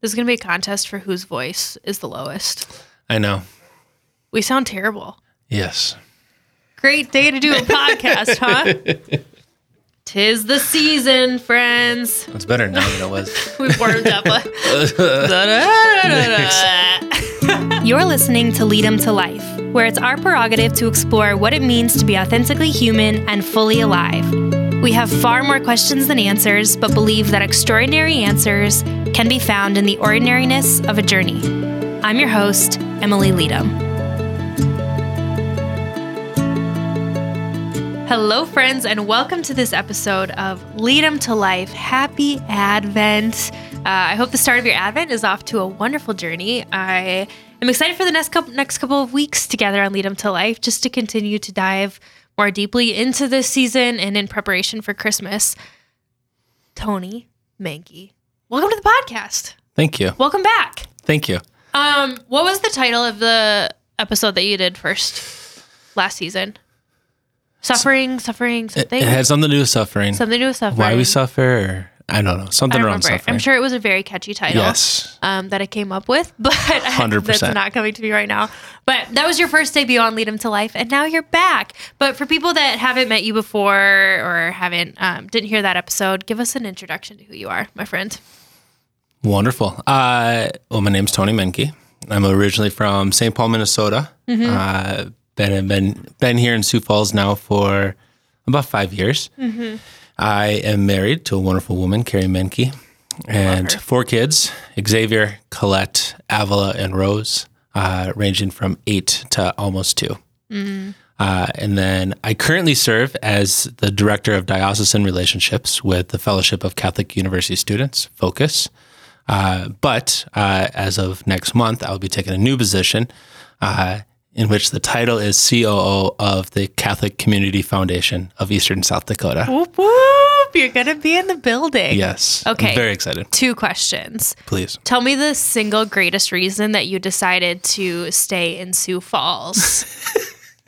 There's going to be a contest for whose voice is the lowest. I know. We sound terrible. Yes. Great day to do a podcast, huh? Tis the season, friends. It's better now than it was. We've warmed up. You're listening to Lead 'em to Life, where it's our prerogative to explore what it means to be authentically human and fully alive. We have far more questions than answers, but believe that extraordinary answers can be found in the ordinariness of a journey. I'm your host, Emily Leadham. Hello, friends, and welcome to this episode of Lead 'em to Life. Happy Advent. Uh, I hope the start of your Advent is off to a wonderful journey. I am excited for the next couple next couple of weeks together on Lead 'em to Life, just to continue to dive more deeply into this season and in preparation for Christmas. Tony Mankey, welcome to the podcast. Thank you. Welcome back. Thank you. Um, what was the title of the episode that you did first last season? Suffering, suffering, It, something. it had something to do with suffering. something to do with suffering. Why we suffer? I don't know. Something around remember. suffering. I'm sure it was a very catchy title. Yes. Um, that I came up with, but 100%. that's not coming to me right now. But that was your first debut on "Lead Lead 'em to Life, and now you're back. But for people that haven't met you before or haven't um, didn't hear that episode, give us an introduction to who you are, my friend. Wonderful. Uh, well, my name's Tony Menke. I'm originally from St. Paul, Minnesota. Mm-hmm. Uh, been been been here in Sioux Falls now for about five years. Mm-hmm. I am married to a wonderful woman, Carrie Menke, and four kids: Xavier, Colette, Avila, and Rose, uh, ranging from eight to almost 2 Mm-hmm. Uh, and then I currently serve as the director of diocesan relationships with the Fellowship of Catholic University Students, Focus. Uh, but uh, as of next month, I'll be taking a new position uh, in which the title is COO of the Catholic Community Foundation of Eastern South Dakota. Whoop whoop! You're gonna be in the building. Yes. Okay. I'm very excited. Two questions. Please. Tell me the single greatest reason that you decided to stay in Sioux Falls.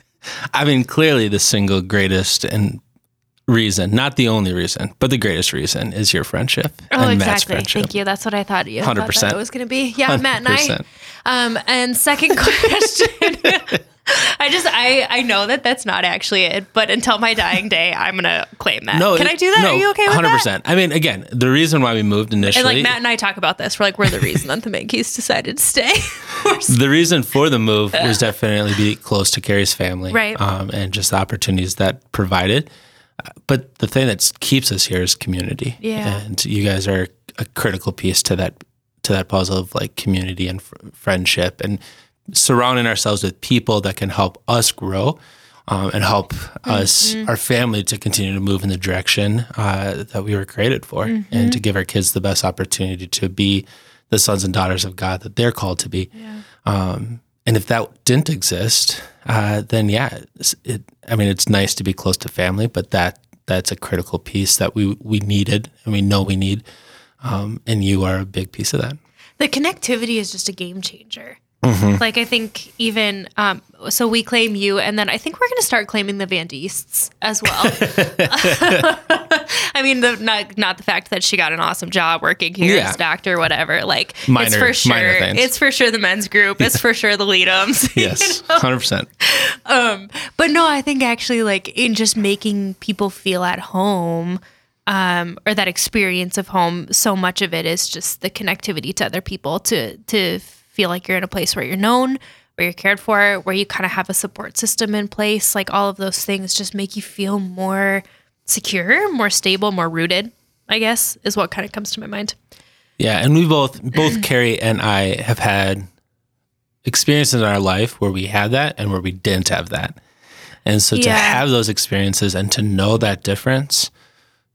I mean, clearly the single greatest and reason, not the only reason, but the greatest reason is your friendship Oh, and Matt's exactly. friendship. Thank you. That's what I thought you. 100%. Thought that was going to be. Yeah, Matt and I. Um, and second question. I just I I know that that's not actually it, but until my dying day, I'm gonna claim that. No, can I do that? No, Are you okay with 100%. that? I mean, again, the reason why we moved initially, And like Matt and I talk about this, we're like we're the reason that the Mankeys decided to stay. the reason for the move was definitely be close to Carrie's family, Right. Um, and just the opportunities that provided. But the thing that keeps us here is community. Yeah. and you guys are a critical piece to that to that puzzle of like community and fr- friendship and surrounding ourselves with people that can help us grow. Um, and help us, Mm-hmm. our family, to continue to move in the direction uh, that we were created for, Mm-hmm. and to give our kids the best opportunity to be the sons and daughters of God that they're called to be. Um, and if that didn't exist, uh, then yeah, it. I mean, it's nice to be close to family, but that that's a critical piece that we we needed and we know we need. Um, and you are a big piece of that. the connectivity is just a game changer. Mm-hmm. Like I think even um, so, we claim you, and then I think we're going to start claiming the Van as well. I mean, the, not not the fact that she got an awesome job working here Yeah. as a doctor, whatever. Like it's for sure. It's for sure the men's group. It's for sure the Leadhams. Yes, hundred percent. But no, I think actually like in just making people feel at home um, or that experience of home, so much of it is just the connectivity to other people to to feel like you're in a place where you're known, where you're cared for, where you kind of have a support system in place. Like all of those things just make you feel more secure, more stable, more rooted. I guess is what kind of comes to my mind. Yeah, and we both both Carrie and I have had experiences in our life where we had that and where we didn't have that. And so to Yeah. have those experiences and to know that difference,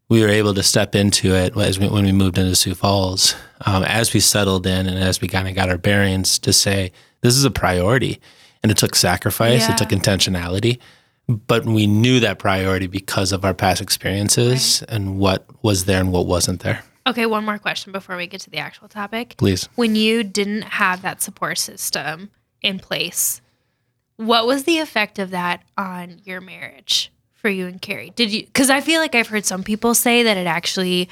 we were able to step into it as we, when we moved into Sioux Falls, um, as we settled in and as we kind of got our bearings to say this is a priority, and it took sacrifice, Yeah. it took intentionality, but we knew that priority because of our past experiences and what was there and what wasn't there. Okay, one more question before we get to the actual topic. Please. when you didn't have that support system in place, what was the effect of that on your marriage for you and Carrie? Did you? Because I feel like I've heard some people say that it actually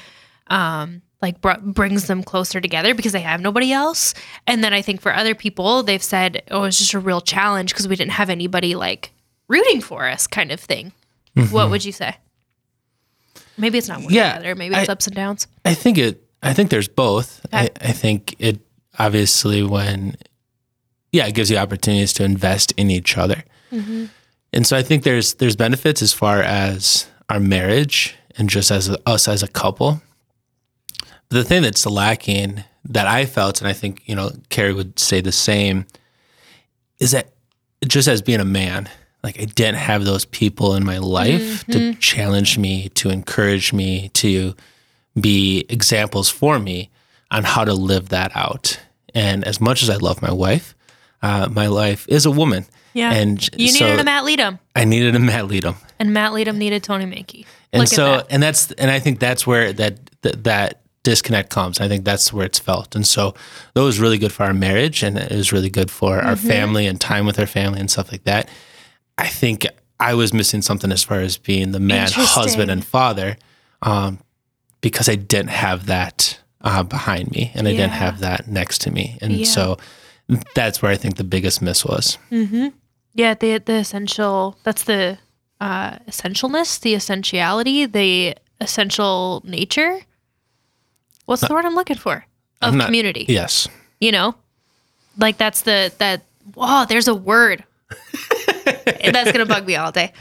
um, like br- brings them closer together because they have nobody else. And then I think for other people, they've said, "Oh, it's just a real challenge because we didn't have anybody like rooting for us," kind of thing. What would you say? Maybe it's not one Yeah, or the other. Maybe it's I- ups and downs. I think it. I think there's both. Okay. I think it obviously when, yeah, it gives you opportunities to invest in each other, and so I think there's there's benefits as far as our marriage and just as a, us as a couple. But the thing that's lacking that I felt, and I think you know Carrie would say the same, is that just as being a man, like I didn't have those people in my life to challenge me, to encourage me, to be examples for me on how to live that out. And as much as I love my wife, uh, my life is a woman. Yeah. And You so needed a Matt Leadham, I needed a Matt Leadham. and Matt Leadham needed Tony Mankey. And Look so, at that. and that's, and I think that's where that, that, that disconnect comes. I think that's where it's felt. And so that was really good for our marriage and it was really good for our Mm-hmm. family and time with our family and stuff like that. I think I was missing something as far as being the man, husband, and father, um, because I didn't have that uh, behind me and I didn't have that next to me. And Yeah. so that's where I think the biggest miss was. Yeah, the the essential. That's the uh, essentialness, the essentiality, the essential nature. What's the word I'm looking for? Of not- community. Yes. You know, like that's the that. Wow, there's a word. that's gonna bug me all day.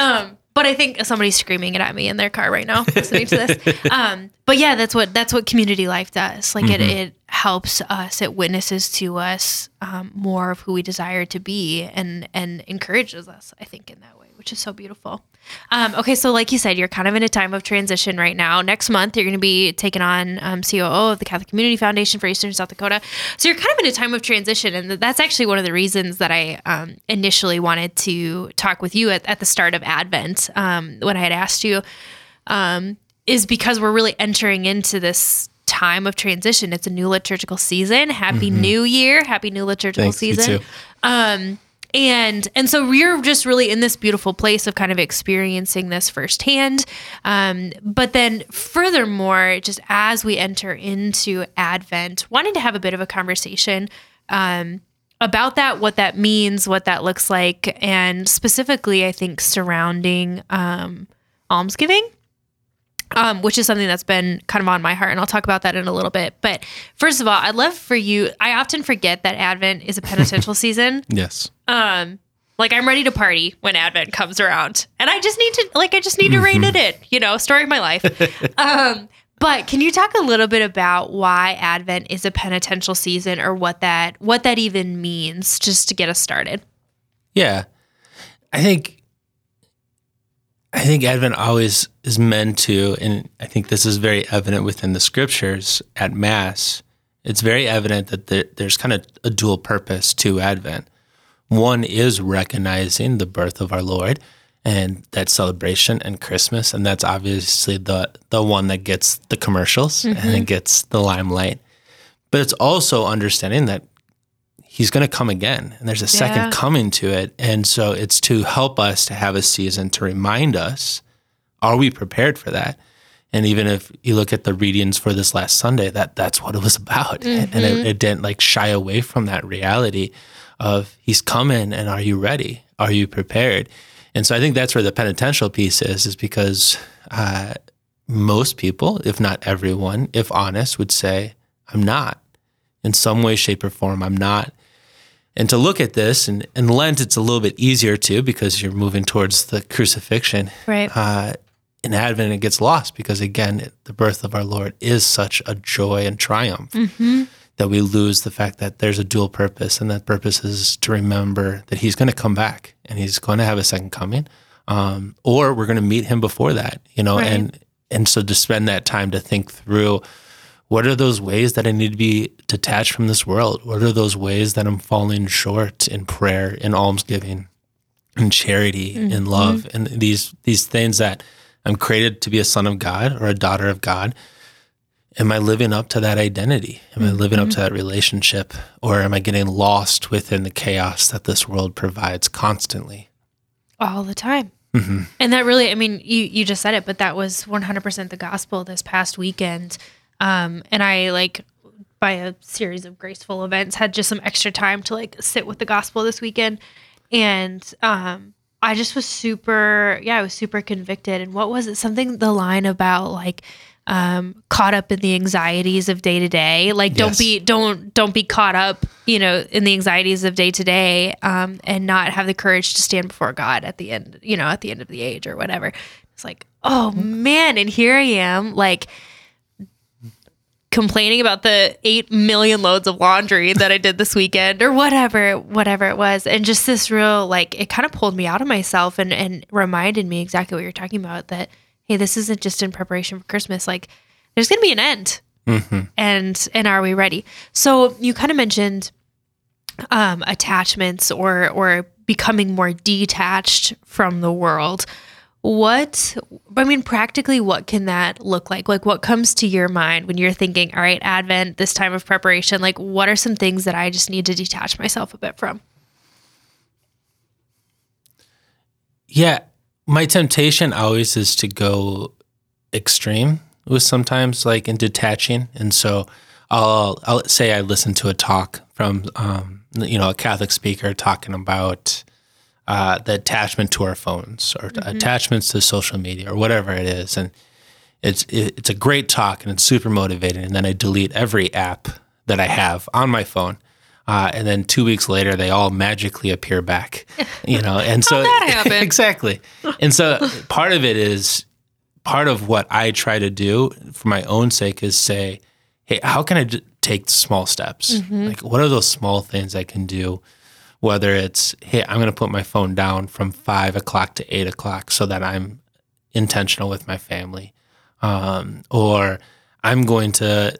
Um, but I think somebody's screaming it at me in their car right now, listening to this. Um, but yeah, that's what that's what community life does. Like it it helps us, it witnesses to us um, more of who we desire to be, and and encourages us. I think in that way, which is so beautiful. Um, okay, so like you said, you're kind of in a time of transition right now. Next month, you're going to be taking on um, COO of the Catholic Community Foundation for Eastern South Dakota. So you're kind of in a time of transition, and that's actually one of the reasons that I um, initially wanted to talk with you at, at the start of Advent um, when I had asked you, um, is because we're really entering into this time of transition. It's a new liturgical season. Happy New Year! Happy new liturgical Thanks, you season too. um and and so we're just really in this beautiful place of kind of experiencing this firsthand um but then furthermore just as we enter into advent wanting to have a bit of a conversation um about that what that means what that looks like and specifically i think surrounding um almsgiving um, which is something that's been kind of on my heart, and I'll talk about that in a little bit. But first of all, I'd love for you. I often forget that Advent is a penitential season. Yes. Um, like I'm ready to party when Advent comes around, and I just need to, like, I just need to rein it in. You know, story of my life. um, but can you talk a little bit about why Advent is a penitential season, or what that what that even means, just to get us started? Yeah. I think I think Advent always is meant to, and I think this is very evident within the scriptures at Mass. It's very evident that there, there's kind of a dual purpose to Advent. One is recognizing the birth of our Lord and that celebration and Christmas, and that's obviously the the one that gets the commercials and it gets the limelight. But it's also understanding that he's going to come again and there's a Yeah. second coming to it and so it's to help us to have a season to remind us are we prepared for that and even if you look at the readings for this last sunday that that's what it was about and it, it didn't like shy away from that reality of he's coming and are you ready are you prepared and so i think that's where the penitential piece is is because uh, most people if not everyone if honest would say i'm not in some way, shape, or form. I'm not. And to look at this, and in Lent, it's a little bit easier too because you're moving towards the crucifixion. Right. Uh, in Advent, it gets lost because, again, the birth of our Lord is such a joy and triumph that we lose the fact that there's a dual purpose, and that purpose is to remember that He's going to come back and He's going to have a second coming, um, or we're going to meet Him before that, you know, Right. and and so to spend that time to think through what are those ways that I need to be detached from this world? What are those ways that I'm falling short in prayer, in almsgiving, in charity, in love, and these these things that I'm created to be a son of God or a daughter of God? Am I living up to that identity? Am I living up to that relationship? Or am I getting lost within the chaos that this world provides constantly? all the time. Mm-hmm. And that really, I mean, you, you just said it, but that was 100% the gospel this past weekend. Um, and I like by a series of graceful events had just some extra time to like sit with the gospel this weekend. And um, I just was super, yeah, I was super convicted. And what was it? Something the line about like um, caught up in the anxieties of day to day. Like don't Yes. be don't don't be caught up, you know, in the anxieties of day to day, um, and not have the courage to stand before God at the end, you know, at the end of the age or whatever. It's like, oh man, and here I am, like complaining about the 8 million loads of laundry that I did this weekend or whatever whatever it was. And just this real like it kind of pulled me out of myself and and reminded me exactly what you're talking about that hey this isn't just in preparation for Christmas. Like there's going to be an end. And and are we ready? So you kind of mentioned um attachments or or becoming more detached from the world what i mean practically what can that look like? Like what comes to your mind when you're thinking all right advent this time of preparation like what are some things that i just need to detach myself a bit from? Yeah, my temptation always is to go extreme with sometimes like in detaching, and so I'll I'll say I listen to a talk from um, you know a Catholic speaker talking about uh, the attachment to our phones or attachments to social media or whatever it is, and it's it, it's a great talk and it's super motivating. And then I delete every app that I have on my phone. Uh, and then two weeks later, they all magically appear back, you know. And so that exactly. And so part of it is part of what I try to do for my own sake is say, hey, how can I j- take small steps? Like, what are those small things I can do? Whether it's, hey, I'm going to put my phone down from five o'clock to eight o'clock so that I'm intentional with my family, um, or I'm going to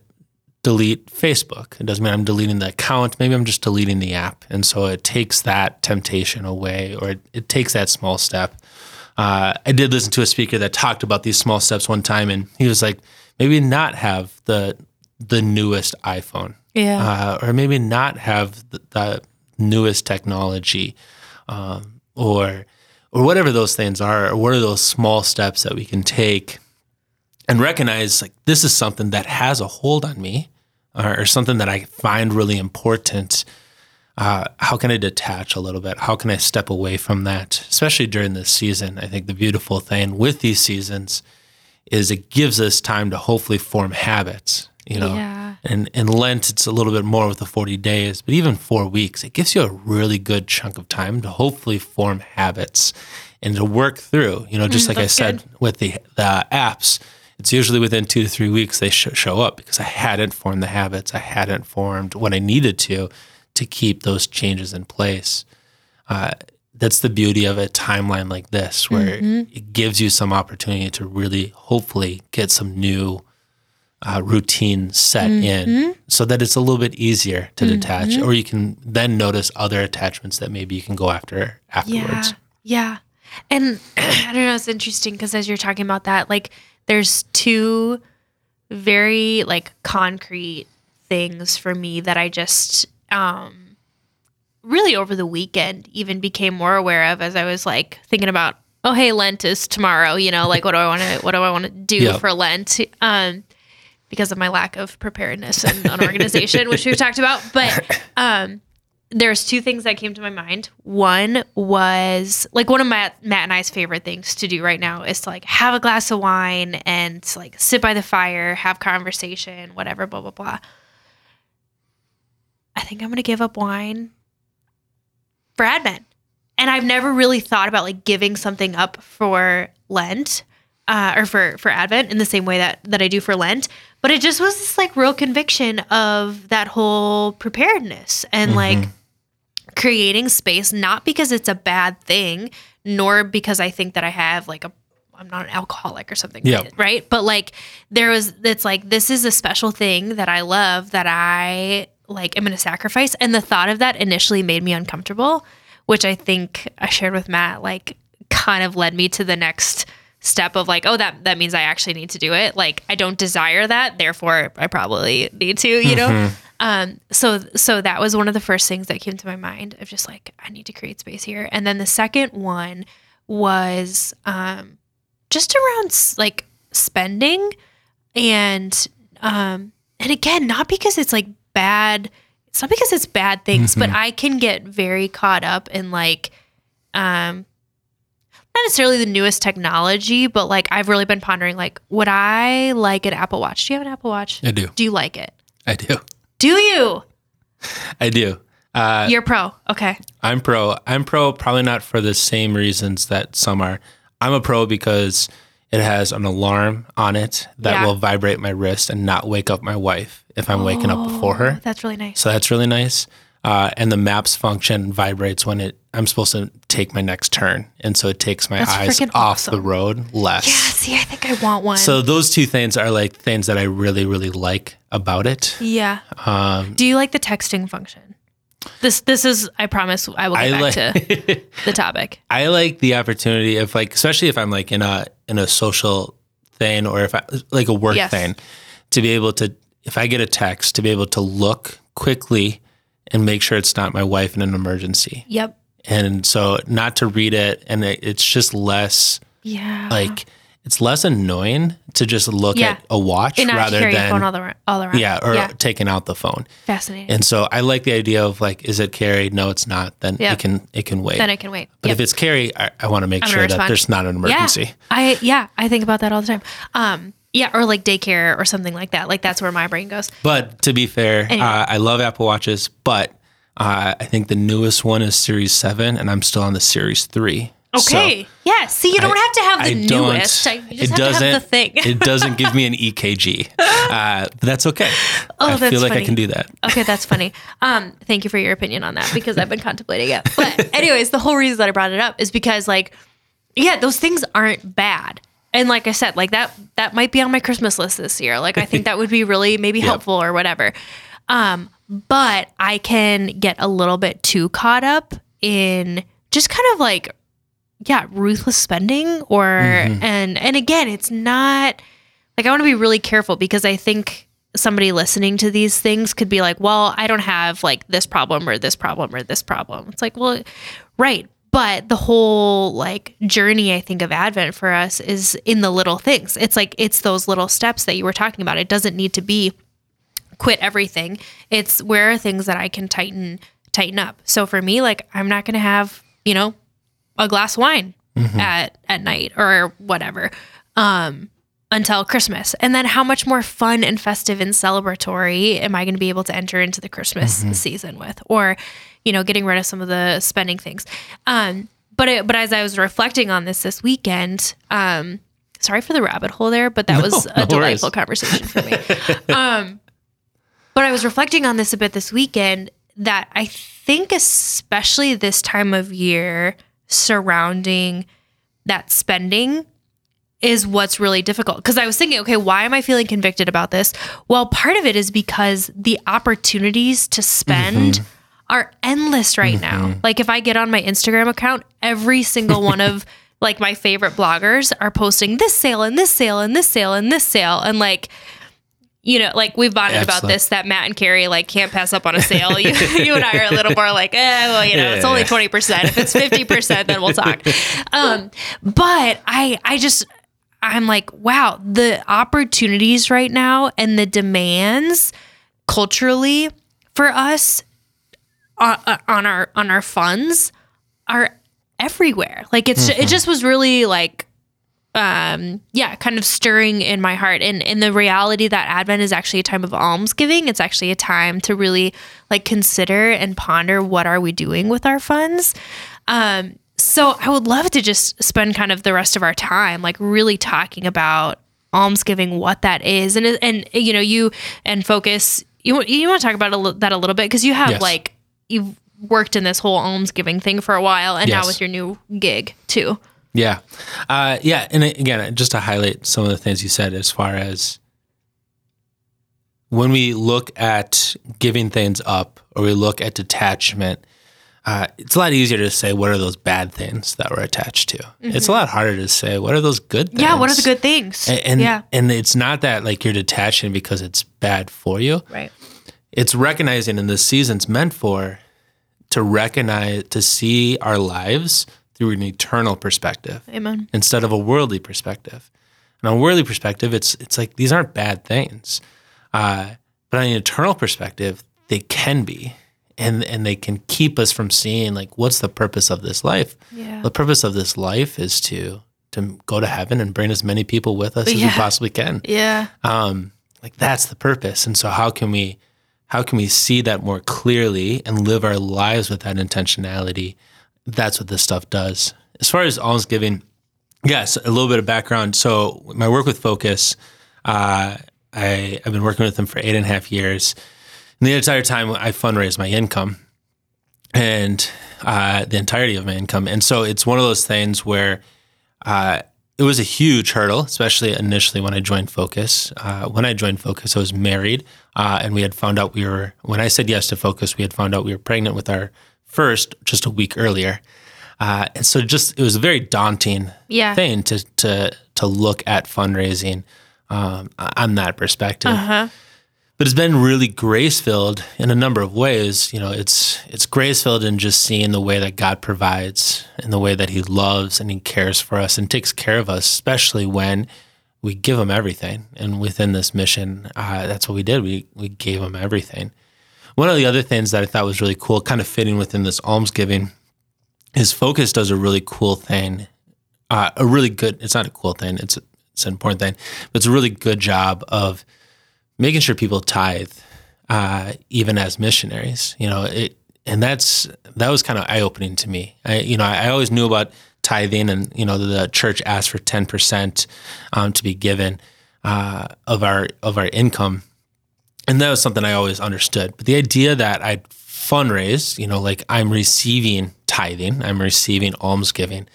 delete Facebook. It doesn't mean I'm deleting the account. Maybe I'm just deleting the app. And so it takes that temptation away or it, it takes that small step. Uh, I did listen to a speaker that talked about these small steps one time, and he was like, maybe not have the the newest iPhone, yeah uh, or maybe not have the, the newest technology, um, or or whatever those things are. Or what are those small steps that we can take and recognize like this is something that has a hold on me, or, or something that I find really important. Uh, how can I detach a little bit? How can I step away from that, especially during this season? I think the beautiful thing with these seasons is it gives us time to hopefully form habits. You know, Yeah. and in Lent it's a little bit more with the forty days, but even four weeks, it gives you a really good chunk of time to hopefully form habits and to work through. You know, just like I said with the the apps, it's usually within two to three weeks they sh- show up because I hadn't formed the habits, I hadn't formed what I needed to to keep those changes in place. Uh, that's the beauty of a timeline like this, where it gives you some opportunity to really, hopefully, get some new uh, routine set in, so that it's a little bit easier to detach, or you can then notice other attachments that maybe you can go after afterwards. Yeah. Yeah. And I don't know, it's interesting because as you're talking about that, like there's two very like concrete things for me that I just um really over the weekend even became more aware of as I was like thinking about, oh hey, Lent is tomorrow, you know, like what do I want to what do I want to do Yeah. for Lent? Um because of my lack of preparedness and unorganization, which we've talked about. But um there's two things that came to my mind. One was like one of Matt, Matt and I's favorite things to do right now is to like have a glass of wine and to, like sit by the fire, have conversation, whatever, blah blah blah. I think I'm gonna give up wine for Advent, and I've never really thought about like giving something up for Lent uh, or for for Advent in the same way that that I do for Lent. But it just was this like real conviction of that whole preparedness and like creating space, not because it's a bad thing, nor because I think that I have like a I'm not an alcoholic or something, Yeah. right? But like there was it's like this is a special thing that I love that I like am going to sacrifice and the thought of that initially made me uncomfortable, which I think I shared with Matt like kind of led me to the next step of like oh that that means I actually need to do it. Like I don't desire that, therefore I probably need to, you know. Um, so so that was one of the first things that came to my mind of just like I need to create space here. And then the second one was um, just around like spending and Um, and again, not because it's like bad. It's not because it's bad things, but I can get very caught up in like, um, not necessarily the newest technology, but like I've really been pondering like, would I like an Apple Watch? Do you have an Apple Watch? I do. Do you like it? I do. Do you? I do. Uh, You're pro. Okay. I'm pro. I'm pro probably not for the same reasons that some are. I'm a pro because it has an alarm on it that Yeah. will vibrate my wrist and not wake up my wife if I'm waking up before her. That's really nice. So that's really nice. Uh, and the maps function vibrates when it I'm supposed to take my next turn, and so it takes my That's eyes off the road less. Yeah. See, I think I want one. So those two things are like things that I really really like about it. yeah. Um, Do you like the texting function? This this is I promise I will get I back like to the topic. I like the opportunity of like, especially if I'm like in a in a social thing or if I like a work Yes. thing, to be able to if I get a text to be able to look quickly and make sure it's not my wife in an emergency, Yep. and so not to read it, and it, it's just less Yeah. like it's less annoying to just look Yeah. at a watch and rather your phone than all, the, all around. yeah or yeah. taking out the phone. Fascinating. And so I like the idea of like, is it carried? No, it's not. Then Yep. it can it can wait. then it can wait. But Yep. if it's Carrie, I, I want to make I'm sure that there's not an emergency. Yeah. I yeah, I think about that all the time. Um yeah, or like daycare or something like that. Like that's where my brain goes. But to be fair, Anyway. uh, I love Apple Watches, but uh, I think the newest one is Series 7, and I'm still on the Series 3. Okay. yeah. See, you don't have to have the I newest. You just it have doesn't. have the thing. it doesn't give me an EKG, uh, that's okay. Oh, I that's feel like funny. I can do that. Okay, that's funny. Um, thank you for your opinion on that because I've been contemplating it. But anyways, the whole reason that I brought it up is because like, yeah, those things aren't bad. And like I said, like that that might be on my Christmas list this year. Like I think that would be really maybe helpful or whatever. Um, but I can get a little bit too caught up in just kind of like yeah, ruthless spending or and and again, it's not like I want to be really careful because I think somebody listening to these things could be like, "Well, I don't have like this problem or this problem or this problem." It's like, "Well, right." But the whole like journey I think of Advent for us is in the little things. It's like it's those little steps that you were talking about. It doesn't need to be quit everything. It's where are things that I can tighten tighten up. So for me, like I'm not going to have, you know, a glass of wine at at night or whatever um until Christmas. And then how much more fun and festive and celebratory am I going to be able to enter into the Christmas season with or you know, getting rid of some of the spending things. Um but it, but as I was reflecting on this this weekend, um sorry for the rabbit hole there, but that was a no worries. delightful conversation for me. um but I was reflecting on this a bit this weekend that I think, especially this time of year surrounding that spending, is what's really difficult. Because I was thinking, okay, why am I feeling convicted about this? Well, part of it is because the opportunities to spend are endless right now. Like if I get on my Instagram account, every single one of like my favorite bloggers are posting this sale and this sale and this sale and this sale and like you know, like we've bonded about this that Matt and Carrie like can't pass up on a sale. You, you and I are a little more like, eh, well, you know, it's Yeah. only twenty percent. If it's fifty percent, then we'll talk. Um, but I, I just, I'm like, wow, the opportunities right now and the demands culturally for us on, on our on our funds are everywhere. Like it's it just was really like um yeah kind of stirring in my heart. And in the reality that advent is actually a time of almsgiving. It's actually a time to really like consider and ponder what are we doing with our funds. Um so i would love to just spend kind of the rest of our time like really talking about almsgiving what that is and and you know you and focus you want you want to talk about a li- that a little bit because you have Yes. like you've worked in this whole almsgiving thing for a while and now with your new gig too Yeah. Uh, yeah. And again, just to highlight some of the things you said as far as when we look at giving things up or we look at detachment, uh, it's a lot easier to say what are those bad things that we're attached to. It's a lot harder to say what are those good things. Mm-hmm. Yeah, what are the good things? And, and yeah, and it's not that like you're detaching because it's bad for you. right. It's recognizing and the season's meant for to recognize to see our lives through an eternal perspective Amen. instead of a worldly perspective. And on a worldly perspective, it's it's like these aren't bad things. Uh, but on an eternal perspective, they can be. And, and they can keep us from seeing like what's the purpose of this life? Yeah. the purpose of this life is to to go to heaven and bring as many people with us as we possibly can. Yeah. um, like that's the purpose. And so how can we how can we see that more clearly and live our lives with that intentionality? That's what this stuff does. As far as almsgiving yes a little bit of background. So my work with focus uh, I, i've been working with them for eight and a half years and the entire time i fundraise my income and uh, the entirety of my income and so it's one of those things where uh, it was a huge hurdle, especially initially when I joined Focus. Uh, when I joined Focus, I was married, uh, and we had found out we were. When I said yes to Focus, we had found out we were pregnant with our first just a week earlier, uh, and so just it was a very daunting Yeah. thing to to to look at fundraising um, on that perspective Uh-huh. But it's been really grace filled in a number of ways. You know, it's it's grace filled in just seeing the way that God provides and the way that He loves and He cares for us and takes care of us, especially when we give Him everything. And within this mission, uh, that's what we did. We we gave Him everything. One of the other things that I thought was really cool, kind of fitting within this almsgiving, is Focus does a really cool thing. Uh, a really good. It's not a cool thing. It's it's an important thing, but it's a really good job of making sure people tithe, uh, even as missionaries. You know, it and that's that was kind of eye opening to me. I, you know, I, I always knew about tithing, and you know, the church asked for ten percent um, to be given uh, of our of our income, and that was something I always understood. But the idea that I'd fundraise, you know, like I'm receiving tithing, I'm receiving almsgiving,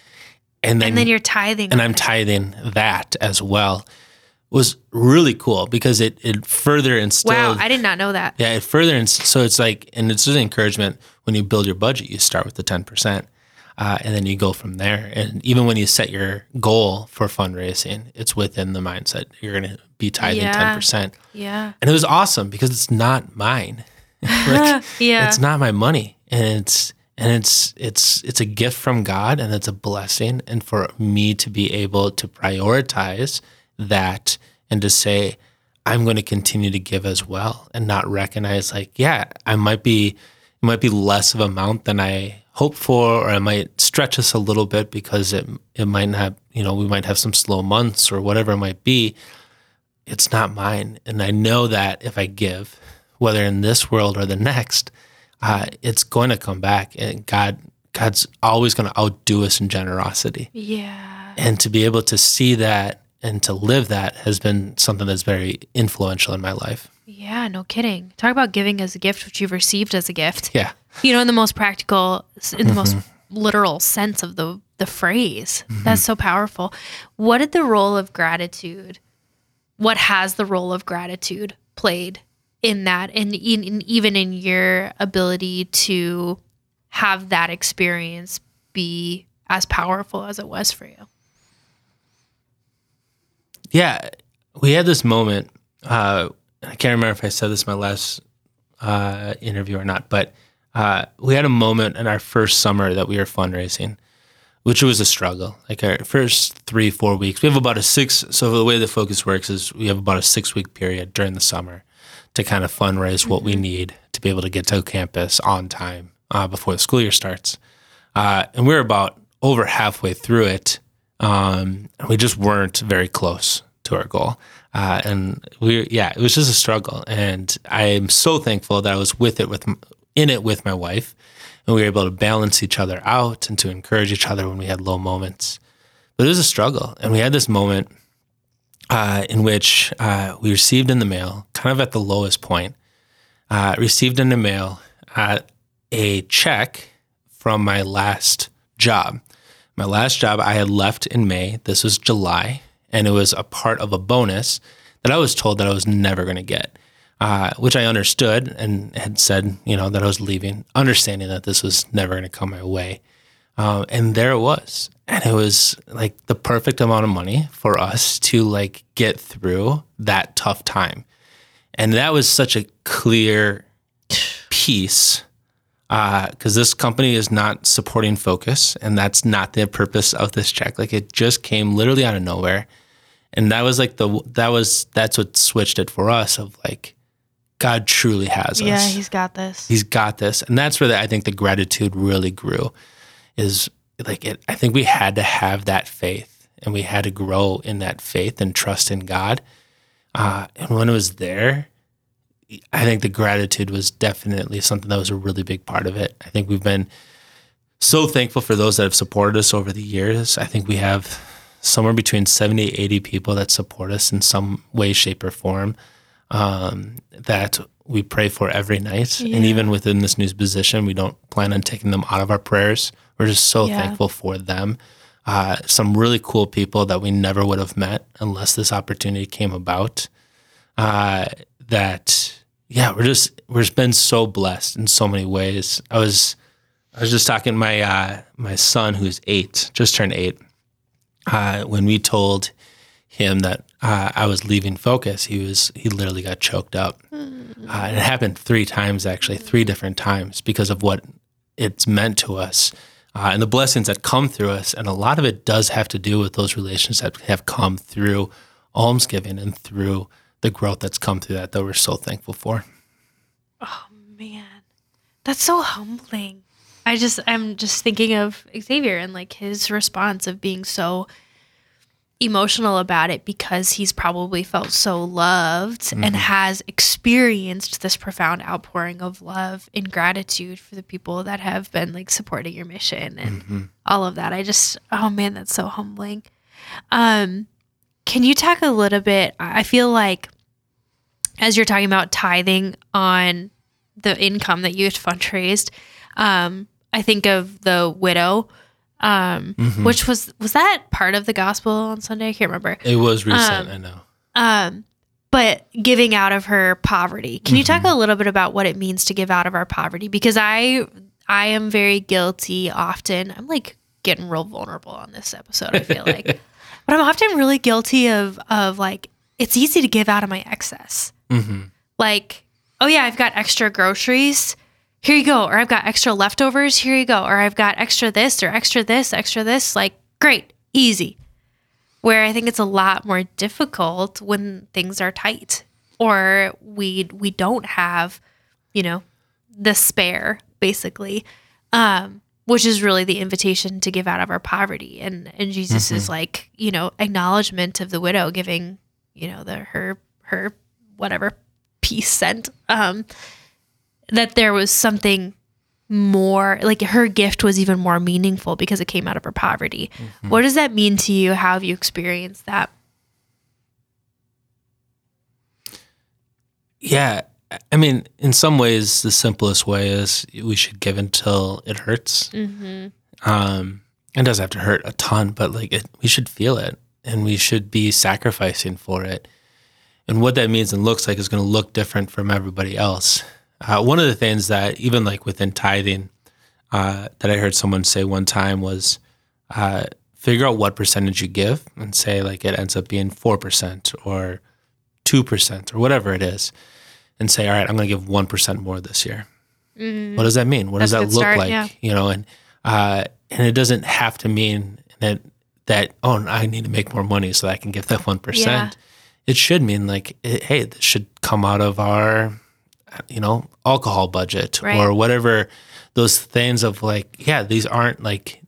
and then And then you're tithing. and I'm tithing that as well was really cool because it it further instilled wow, I did not know that. yeah it further inst- so it's like and it's just an encouragement when you build your budget you start with the 10% uh, and then you go from there and even when you set your goal for fundraising it's within the mindset you're going to be tithing Yeah. 10% Yeah. and it was awesome because it's not mine like, Yeah. it's not my money and it's and it's it's it's a gift from God and it's a blessing and for me to be able to prioritize that and to say I'm going to continue to give as well and not recognize like yeah I might be it might be less of a amount than I hoped for or I might stretch us a little bit because it it might not you know we might have some slow months or whatever it might be it's not mine. And I know that if I give, whether in this world or the next, uh, it's going to come back. And God, God's always going to outdo us in generosity. Yeah. And to be able to see that and to live that has been something that's very influential in my life. Yeah, no kidding. Talk about giving as a gift, which you've received as a gift. Yeah. You know, in the most practical, in the most Mm-hmm. literal sense of the the phrase. That's so powerful. What did the role of gratitude? What has the role of gratitude played in that, and in, in, even in your ability to have that experience be as powerful as it was for you? Yeah, we had this moment. Uh, I can't remember if I said this in my last uh, interview or not, but uh, we had a moment in our first summer that we were fundraising, which was a struggle. Like our first three, four weeks, we have about a six. So the way the focus works is we have about a six week period during the summer to kind of fundraise what we need to be able to get to campus on time uh, before the school year starts. Uh, and we are about over halfway through it. Um, we just weren't very close to our goal. Uh, and we, yeah, it was just a struggle. And I'm so thankful that I was with it with in it with my wife, and we were able to balance each other out and to encourage each other when we had low moments. But it was a struggle, and we had this moment uh, in which uh, we received in the mail, kind of at the lowest point, uh, received in the mail uh, a check from my last job. My last job I had left in May. This was July, and it was a part of a bonus that I was told that I was never going to get, uh, which I understood and had said, you know, that I was leaving, understanding that this was never going to come my way. Um, and there it was. And it was like the perfect amount of money for us to like get through that tough time. And that was such a clear piece because this company is not supporting focus and that's not the purpose of this check like it just came literally out of nowhere and that was like the that was that's what switched it for us of like God truly has us. Yeah, he's got this. He's got this, and that's where the, I think the gratitude really grew. Is like it, I think we had to have that faith, and we had to grow in that faith and trust in God. Uh, and when it was there, I think the gratitude was definitely something that was a really big part of it. I think we've been so thankful for those that have supported us over the years. I think we have somewhere between 70, 80 people that support us in some way, shape, or form um, that we pray for every night. Yeah. And even within this new position, we don't plan on taking them out of our prayers. We're just so Yeah. thankful for them. Uh, some really cool people that we never would have met unless this opportunity came about. Uh, that yeah, we're just we're just been so blessed in so many ways. I was I was just talking to my uh, my son who's eight, just turned eight. Uh, when we told him that uh, I was leaving Focus, he was he literally got choked up. Uh, and it happened three times actually, three different times because of what it's meant to us uh, and the blessings that come through us. And a lot of it does have to do with those relations that have come through almsgiving and through the growth that's come through that that we're so thankful for. Oh man, that's so humbling. I just, I'm just thinking of Xavier and like his response of being so emotional about it because he's probably felt so loved and has experienced this profound outpouring of love and gratitude for the people that have been like supporting your mission and all of that. I just, oh man, that's so humbling. Um, can you talk a little bit? I feel like as you're talking about tithing on the income that you had fundraised, um, I think of the widow, um, which was was that part of the gospel on Sunday? I can't remember. It was recent, I know. Um, but giving out of her poverty. Can you talk a little bit about what it means to give out of our poverty? Because I I am very guilty often. I'm like getting real vulnerable on this episode, I feel like. but I'm often really guilty of of like it's easy to give out of my excess. Like, oh yeah, I've got extra groceries. Here you go. Or I've got extra leftovers. Here you go. Or I've got extra this or extra this, extra this. Like, great, easy where I think it's a lot more difficult when things are tight or we we don't have, you know, the spare basically. Um which is really the invitation to give out of our poverty and and Jesus is like, you know, acknowledgement of the widow giving, you know, the her her whatever peace sent um that there was something more like her gift was even more meaningful because it came out of her poverty. What does that mean to you? How have you experienced that? Yeah. I mean, in some ways, the simplest way is we should give until it hurts. Um, it doesn't have to hurt a ton, but like it, we should feel it and we should be sacrificing for it. And what that means and looks like is going to look different from everybody else. Uh, one of the things that, even like within tithing, uh, that I heard someone say one time was uh, figure out what percentage you give and say, like, it ends up being 4% or 2% or whatever it is and say, all right, I'm going to give 1% more this year. What does that mean? What That's does that look start, like? yeah. You know, and, uh, and it doesn't have to mean that, that, oh, I need to make more money so that I can give that 1%. Yeah. It should mean like, it, hey, this should come out of our, you know, alcohol budget Right. or whatever those things of like, yeah, these aren't like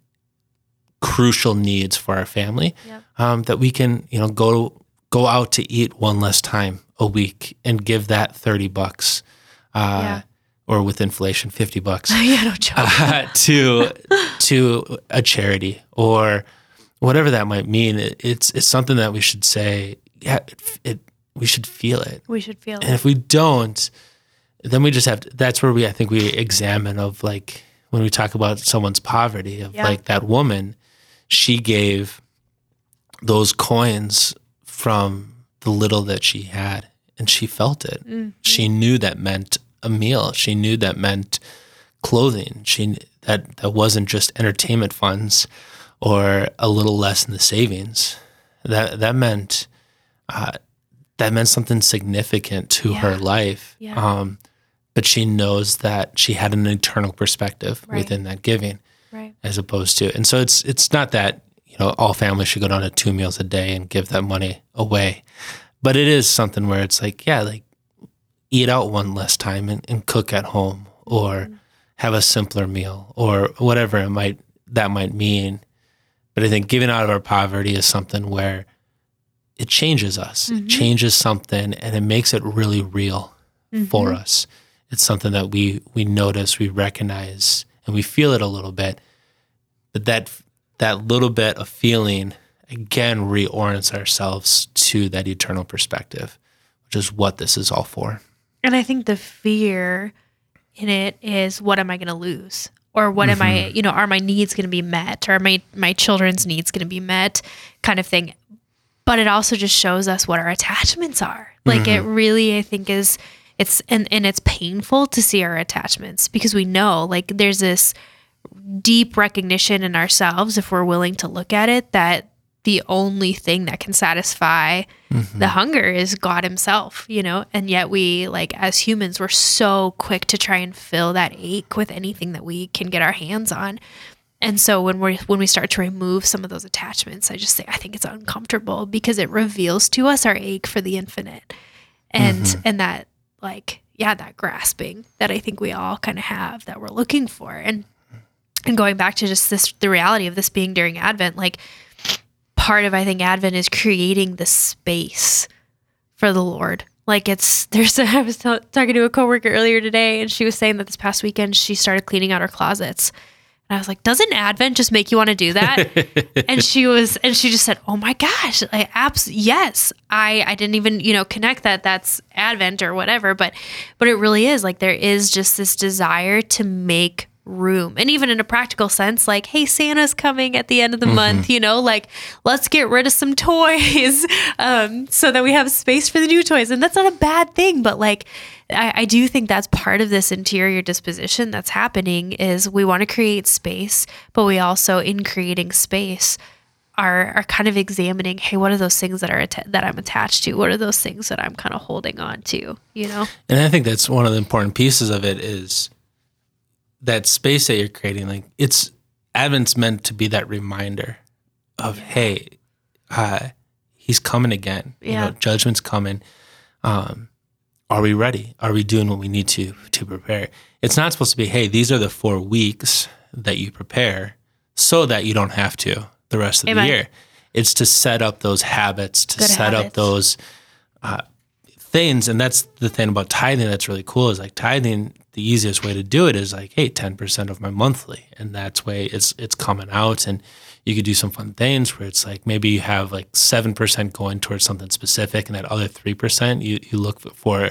crucial needs for our family Yep. um, that we can, you know, go go out to eat one less time a week and give that 30 bucks uh, Yeah. or with inflation 50 bucks yeah, no uh, to to a charity or whatever that might mean it, it's it's something that we should say yeah it, it we should feel it we should feel it. and if we don't then we just have to that's where we i think we examine of like when we talk about someone's poverty of Yeah. like that woman she gave those coins from the little that she had and she felt it she knew that meant a meal she knew that meant clothing she that that wasn't just entertainment funds or a little less in the savings that that meant uh, that meant something significant to her life Yeah. um, but she knows that she had an eternal perspective Right. within that giving Right. as opposed to and so it's it's not that you know all families should go down to two meals a day and give that money away. But it is something where it's like, yeah, like eat out one less time and, and cook at home or mm-hmm. have a simpler meal or whatever it might that might mean. But I think giving out of our poverty is something where it changes us. It mm-hmm. changes something and it makes it really real for mm-hmm. us. It's something that we we notice, we recognize, and we feel it a little bit. But that that little bit of feeling again reorients ourselves to that eternal perspective, which is what this is all for. And I think the fear in it is what am I going to lose? Or what am I, mm-hmm. you know, are my needs going to be met? Or are my, my children's needs going to be met? Kind of thing. But it also just shows us what our attachments are. Like it mm-hmm. really, I think, is it's and, and it's painful to see our attachments because we know like there's this deep recognition in ourselves if we're willing to look at it that the only thing that can satisfy mm-hmm. the hunger is God himself, you know? And yet we like as humans we're so quick to try and fill that ache with anything that we can get our hands on. And so when we when we start to remove some of those attachments, I just say I think it's uncomfortable because it reveals to us our ache for the infinite. And mm-hmm. and that like yeah, that grasping that I think we all kind of have that we're looking for. And and going back to just this the reality of this being during advent like part of i think advent is creating the space for the lord. Like it's there's a, i was t- talking to a coworker earlier today and she was saying that this past weekend she started cleaning out her closets. And i was like doesn't advent just make you want to do that? And she was and she just said oh my gosh like abs yes i i didn't even you know connect that that's advent or whatever but but it really is. Like there is just this desire to make room. And even in a practical sense like hey santa's coming at the end of the month you know like let's get rid of some toys um, so that we have space for the new toys. And that's not a bad thing but like I, I do think that's part of this interior disposition that's happening is we want to create space but we also in creating space are are kind of examining hey what are those things that are atta- that i'm attached to? What are those things that i'm kind of holding on to you know? And I think that's one of the important pieces of it is that space that you're creating. Like it's Advent's meant to be that reminder of, hey, uh, he's coming again. You Yeah. know, judgment's coming. Um, are we ready? Are we doing what we need to to prepare? It's not supposed to be, hey, these are the four weeks that you prepare so that you don't have to the rest of Amen. the year. It's to set up those habits, to Good set up those uh, things. And that's the thing about tithing that's really cool is like tithing, the easiest way to do it is like, hey, 10% of my monthly. And that's way it's it's coming out. And you could do some fun things where it's like maybe you have like 7% going towards something specific and that other 3% you, you look for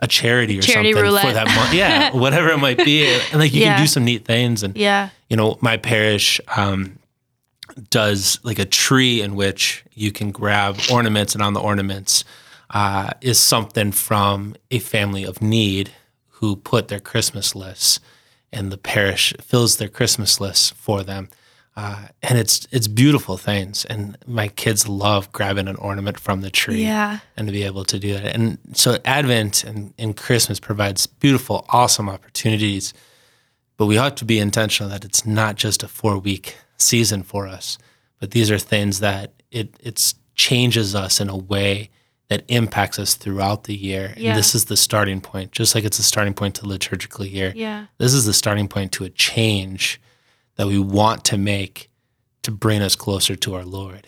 a charity or Charity something roulette. for that month. Yeah, whatever it might be. And like you Yeah. can do some neat things. And yeah you know, my parish um, does like a tree in which you can grab ornaments, and on the ornaments uh, is something from a family of need who put their Christmas lists, and the parish fills their Christmas lists for them. Uh, and it's it's beautiful things, and my kids love grabbing an ornament from the tree yeah and to be able to do that. And so Advent and, and Christmas provides beautiful, awesome opportunities, but we have to be intentional that it's not just a four week season for us, but these are things that it it's changes us in a way that impacts us throughout the year. Yeah. And this is the starting point, just like it's a starting point to liturgical year. yeah This is the starting point to a change that we want to make to bring us closer to our Lord.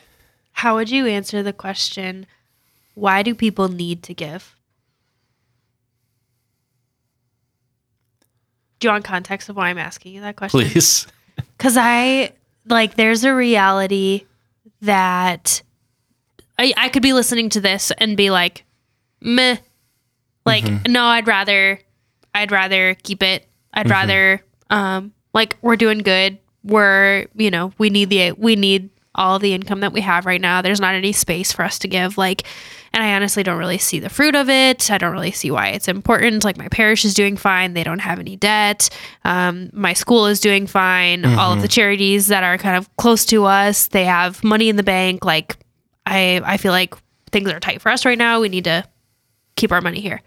How would you answer the question, why do people need to give? Do you want context of why I'm asking you that question? Please. Because I, like, there's a reality that I, I could be listening to this and be like, meh. Like, no, I'd rather, I'd rather keep it. I'd rather, um, like, we're doing good. We're, you know, we need the, we need all the income that we have right now. There's not any space for us to give. Like, and I honestly don't really see the fruit of it. I don't really see why it's important. Like, my parish is doing fine. They don't have any debt. Um, my school is doing fine. All of the charities that are kind of close to us, they have money in the bank. Like, I, I feel like things are tight for us right now. We need to keep our money here.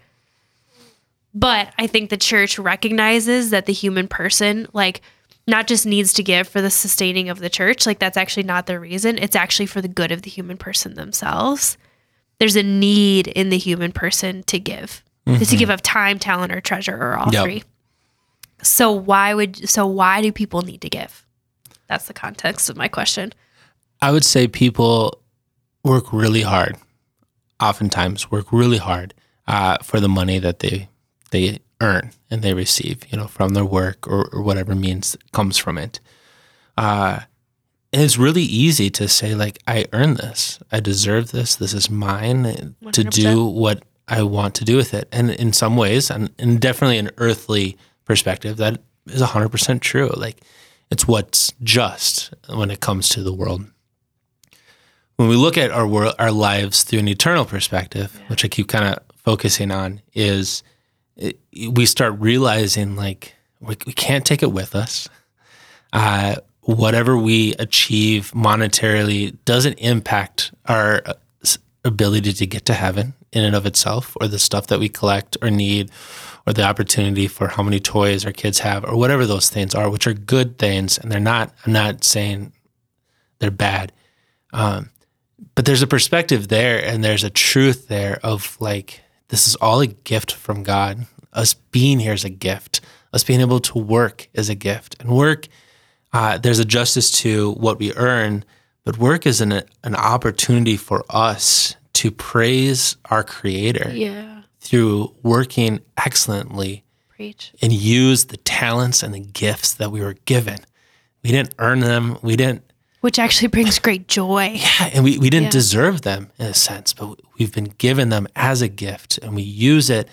But I think the church recognizes that the human person, like not just needs to give for the sustaining of the church. Like that's actually not the reason. It's actually for the good of the human person themselves. There's a need in the human person to give, to mm-hmm. give of time, talent, or treasure, or all Yep. three. So why would so why do people need to give? That's the context of my question. I would say people work really hard, oftentimes work really hard uh, for the money that they they earn and they receive, you know, from their work or, or whatever means comes from it. Uh, and it's really easy to say like, I earn this, I deserve this, this is mine to 100%. do what I want to do with it. And in some ways, and, and definitely an earthly perspective, that is hundred percent true. Like, it's what's just when it comes to the world when we look at our world, our lives through an eternal perspective, which I keep kind of focusing on, is it, we start realizing like we, we can't take it with us. Uh, whatever we achieve monetarily doesn't impact our uh, ability to get to heaven in and of itself, or the stuff that we collect or need, or the opportunity for how many toys our kids have, or whatever those things are, which are good things, and they're not. I'm not saying they're bad but there's a perspective there and there's a truth there of like this is all a gift from god. Us being here is a gift. Us being able to work is a gift. And work uh, there's a justice to what we earn but work is an, an opportunity for us to praise our creator Yeah. through working excellently Preach. and use the talents and the gifts that we were given. We didn't earn them. We didn't Which actually brings great joy. yeah, and we, we didn't Yeah. deserve them in a sense, but we've been given them as a gift and we use it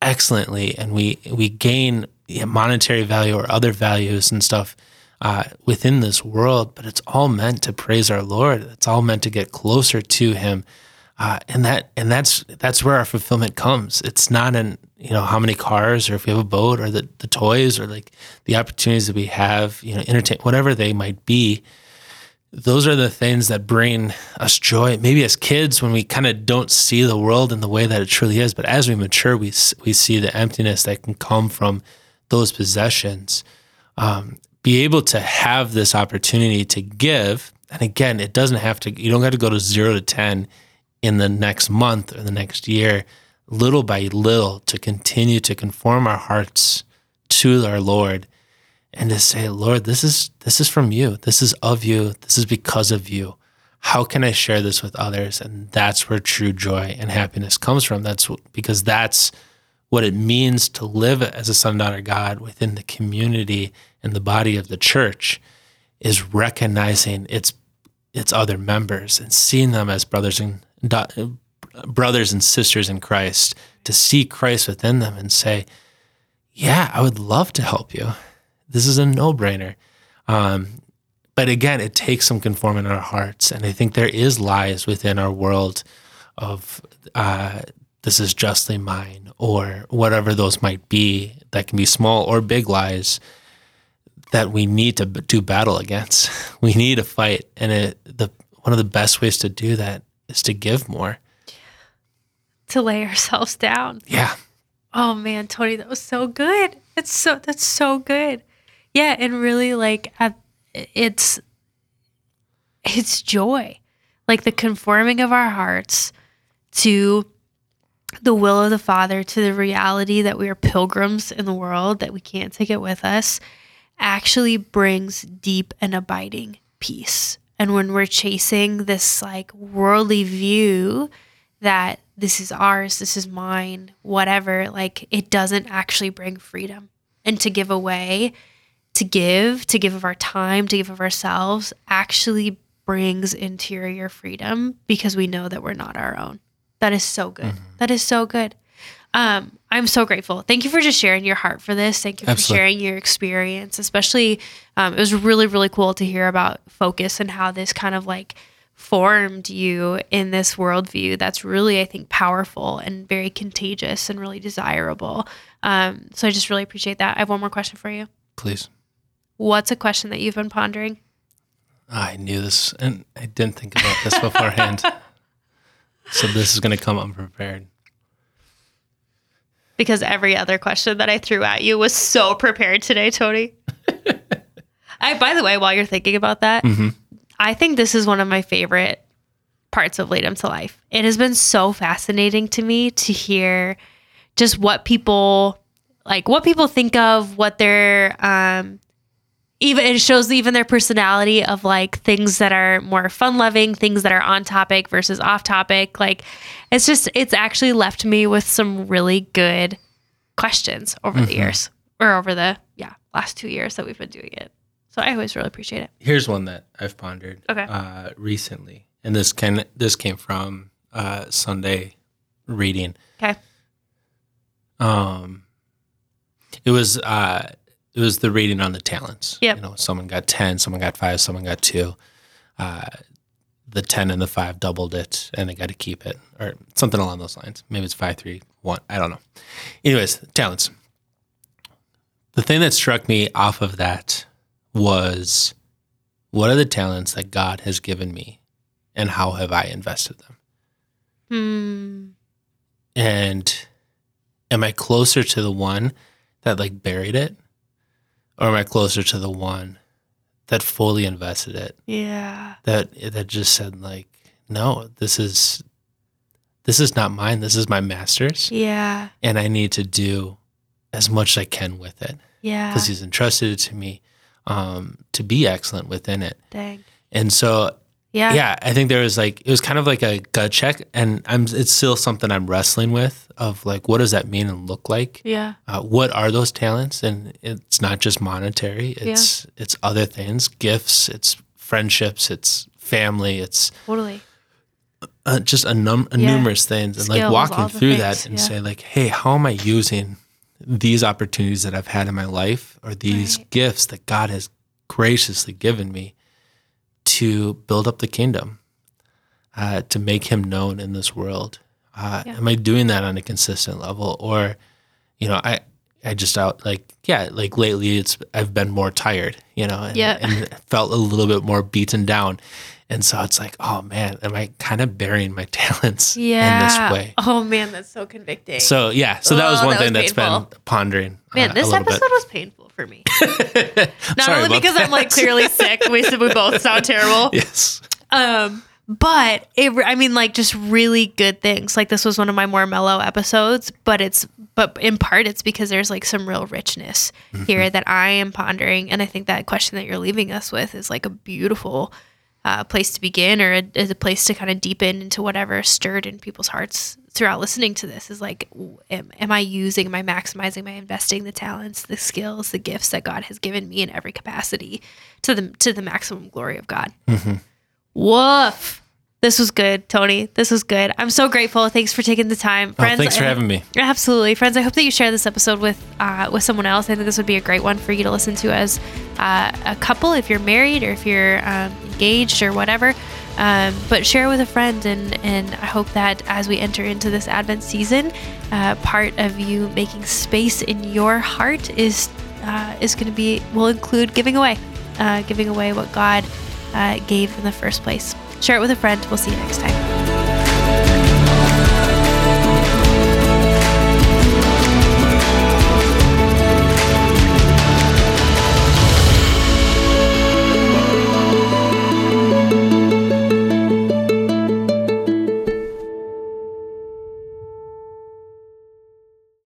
excellently and we we gain monetary value or other values and stuff uh, within this world, but it's all meant to praise our Lord. It's all meant to get closer to Him, uh, and that and that's that's where our fulfillment comes. It's not in you know how many cars or if we have a boat or the the toys or like the opportunities that we have, you know, entertain whatever they might be those are the things that bring us joy. Maybe as kids, when we kind of don't see the world in the way that it truly is, but as we mature, we we see the emptiness that can come from those possessions. Um, be able to have this opportunity to give, and again, it doesn't have to. You don't have to go to zero to ten in the next month or the next year. Little by little, to continue to conform our hearts to our Lord and to say, Lord, this is this is from you. This is of you. This is because of you. How can I share this with others? And that's where true joy and happiness comes from. That's because that's what it means to live as a son daughter of God within the community and the body of the church is recognizing its its other members and seeing them as brothers and brothers and sisters in Christ to see Christ within them and say, "Yeah, I would love to help you." This is a no-brainer um, but again it takes some conforming in our hearts and i think there is lies within our world of uh, this is justly mine or whatever those might be that can be small or big lies that we need to do battle against we need to fight and it, the one of the best ways to do that is to give more To lay ourselves down. yeah Oh man, Tony, that was so good. It's so that's so good. Yeah, and really like it's it's joy. Like the conforming of our hearts to the will of the Father, to the reality that we are pilgrims in the world, that we can't take it with us, actually brings deep and abiding peace. And when we're chasing this like worldly view that this is ours, this is mine, whatever, like it doesn't actually bring freedom. And to give away, to give, to give of our time, to give of ourselves actually brings interior freedom because we know that we're not our own. That is so good. That is so good. Um, I'm so grateful. Thank you for just sharing your heart for this. Thank you for Absolutely. sharing your experience. Especially, um, it was really, really cool to hear about FOCUS and how this kind of like formed you in this worldview. That's really, I think, powerful and very contagious and really desirable. Um, so I just really appreciate that. I have one more question for you. please What's a question that you've been pondering? I knew this, and I didn't think about this beforehand. so this is going to come unprepared. Because every other question that I threw at you was so prepared today, Tony. I, by the way, while you're thinking about that, I think this is one of my favorite parts of Lead 'em to Life. It has been so fascinating to me to hear just what people like, what people think of, what their um, even it shows even their personality of like things that are more fun loving, things that are on topic versus off topic. Like, it's just it's actually left me with some really good questions over the years or over the yeah last two years that we've been doing it. So I always really appreciate it. Here's one that I've pondered Okay. uh, recently, and this can this came from uh, Sunday reading. Okay. Um, it was uh, it was the reading on the talents. Yep. You know, someone got ten, someone got five, someone got two. Uh, the ten and the five doubled it, and they got to keep it, or something along those lines. Maybe it's five, three, one. I don't know. Anyways, talents. The thing that struck me off of that was what are the talents that God has given me, and how have I invested them? Hmm. and am I closer to the one that like buried it or am I closer to the one that fully invested it Yeah. that that just said like no this is this is not mine this is my master's Yeah. and I need to do as much as I can with it Yeah. because he's entrusted it to me um to be excellent within it Dang. and so Yeah. yeah i think there was like it was kind of like a gut check and i'm it's still something i'm wrestling with of like what does that mean and look like Yeah. uh, what are those talents and it's not just monetary it's it's other things gifts it's friendships it's family it's Totally. uh, just a, num- a Yeah. numerous things and like Skills, all walking through things, that and yeah. say like hey how am i using these opportunities that i've had in my life or these Right. gifts that god has graciously given me to build up the kingdom uh, to make him known in this world uh, Yeah. am i doing that on a consistent level or you know i i just out like yeah like lately it's i've been more tired you know and, Yeah. and felt a little bit more beaten down and so it's like oh man am i kind of burying my talents Yeah. in this way Oh man, that's so convicting. so yeah so that was one that thing was that's been pondering man, uh, this episode bit. was painful for me. Not Sorry only because I'm like clearly sick. We we both sound terrible. yes Um, but it, I mean, like just really good things. Like this was one of my more mellow episodes, but it's, but in part it's because there's like some real richness here that I am pondering, and I think that question that you're leaving us with is like a beautiful uh, place to begin, or a, a place to kind of deepen into whatever stirred in people's hearts throughout listening to this. Is like, am, am I using, am I maximizing, am I investing the talents, the skills, the gifts that God has given me in every capacity to the to the maximum glory of God? Woof. This was good, Tony. This was good. I'm so grateful. Thanks for taking the time, oh, thanks for having me Absolutely, friends. I hope that you share this episode with uh, with someone else. I think this would be a great one for you to listen to as uh, a couple, if you're married or if you're um, engaged or whatever. Um, but share with a friend, and and I hope that as we enter into this Advent season, uh, part of you making space in your heart is uh, is going to be will include giving away, uh, giving away what God uh, gave in the first place. Share it with a friend. We'll see you next time.